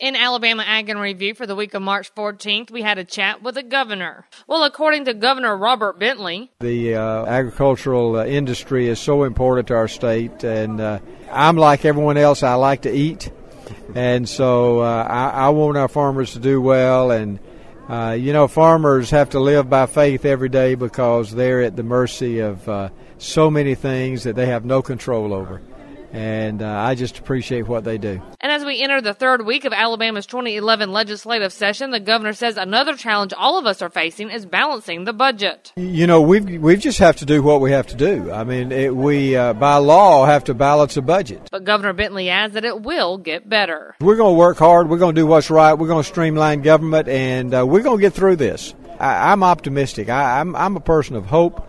In Alabama Ag in Review for the week of March 14th, we had a chat with the governor. Well, according to Governor Robert Bentley, the uh, agricultural uh, industry is so important to our state, and uh, I'm like everyone else, I like to eat. And so uh, I, I, want our farmers to do well. And, uh, you know, farmers have to live by faith every day because they're at the mercy of uh, so many things that they have no control over and I just appreciate what they do. And as we enter the third week of Alabama's 2011 legislative session, the governor says another challenge all of us are facing is balancing the budget. You know, we we just have to do what we have to do. I mean, it, we uh, by law have to balance a budget. But Governor Bentley adds that it will get better. We're going to work hard. We're going to do what's right. We're going to streamline government, and uh, we're going to get through this. I, am optimistic. I, I'm I'm a person of hope.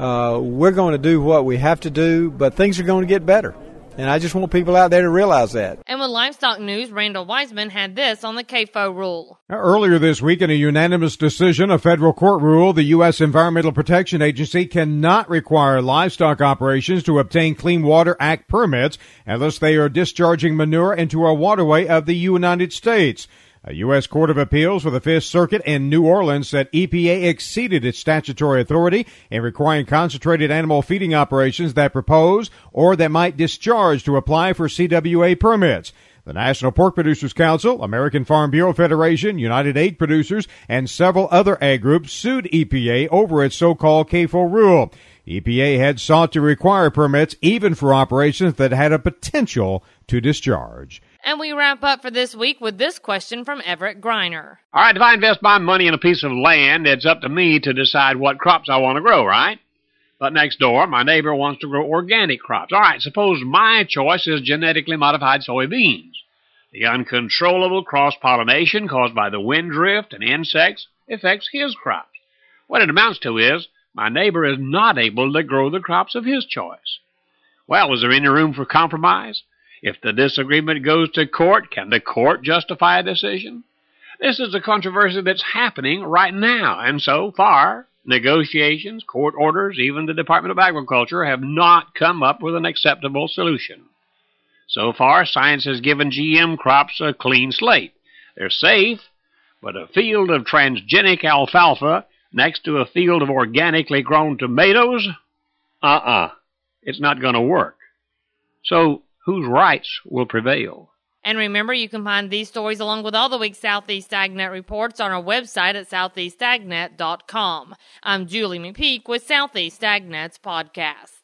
Uh, we're going to do what we have to do, but things are going to get better. And I just want people out there to realize that. With livestock news, Randall Weiseman had this on the CAFO rule. Earlier this week, in a unanimous decision, a federal court ruled the U.S. Environmental Protection Agency cannot require livestock operations to obtain Clean Water Act permits unless they are discharging manure into a waterway of the United States. A U.S. Court of Appeals for the Fifth Circuit in New Orleans said EPA exceeded its statutory authority in requiring concentrated animal feeding operations that propose or that might discharge to apply for CWA permits. The National Pork Producers Council, American Farm Bureau Federation, United Egg Producers, and several other ag groups sued EPA over its so-called CAFO rule. EPA had sought to require permits even for operations that had a potential to discharge. And we wrap up for this week with this question from Everett Griner. All right, if I invest my money in a piece of land, it's up to me to decide what crops I want to grow, right? But next door, my neighbor wants to grow organic crops. All right, suppose my choice is genetically modified soybeans. The uncontrollable cross pollination caused by the wind drift and insects affects his crops. What it amounts to is my neighbor is not able to grow the crops of his choice. Well, is there any room for compromise? If the disagreement goes to court, can the court justify a decision? This is a controversy that's happening right now, and so far, negotiations, court orders, even the Department of Agriculture have not come up with an acceptable solution. So far, science has given GM crops a clean slate. They're safe, but a field of transgenic alfalfa next to a field of organically grown tomatoes? Uh uh-uh. uh. It's not going to work. So, whose rights will prevail. And remember, you can find these stories along with all the week's Southeast AgNet reports on our website at southeastagnet.com. I'm Julie McPeak with Southeast AgNet's podcast.